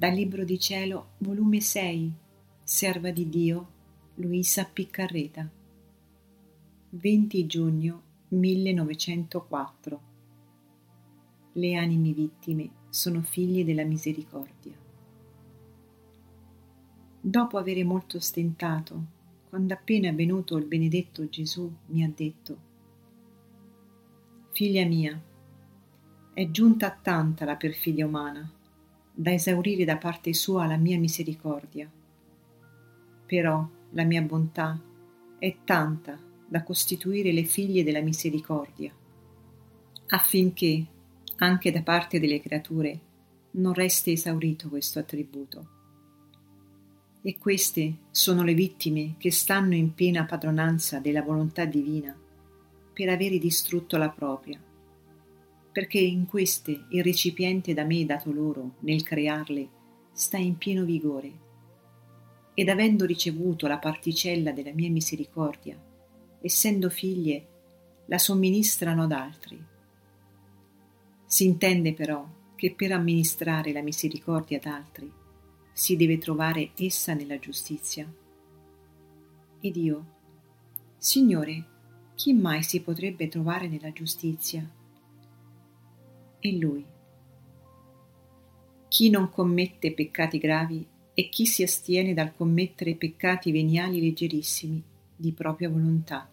Dal Libro di Cielo, volume 6, Serva di Dio, Luisa Piccarreta. 20 giugno 1904. Le anime vittime sono figlie della misericordia. Dopo avere molto stentato, quando appena è venuto il benedetto Gesù mi ha detto, Figlia mia, è giunta a tanta la perfidia umana da esaurire da parte sua la mia misericordia. Però la mia bontà è tanta da costituire le figlie della misericordia, affinché anche da parte delle creature non resti esaurito questo attributo. E queste sono le vittime che stanno in piena padronanza della volontà divina per avere distrutto la propria perché in queste il recipiente da me dato loro nel crearle sta in pieno vigore. Ed avendo ricevuto la particella della mia misericordia, essendo figlie, la somministrano ad altri. Si intende però che per amministrare la misericordia ad altri si deve trovare essa nella giustizia. Ed io, Signore, chi mai si potrebbe trovare nella giustizia? E lui. Chi non commette peccati gravi e chi si astiene dal commettere peccati veniali leggerissimi di propria volontà.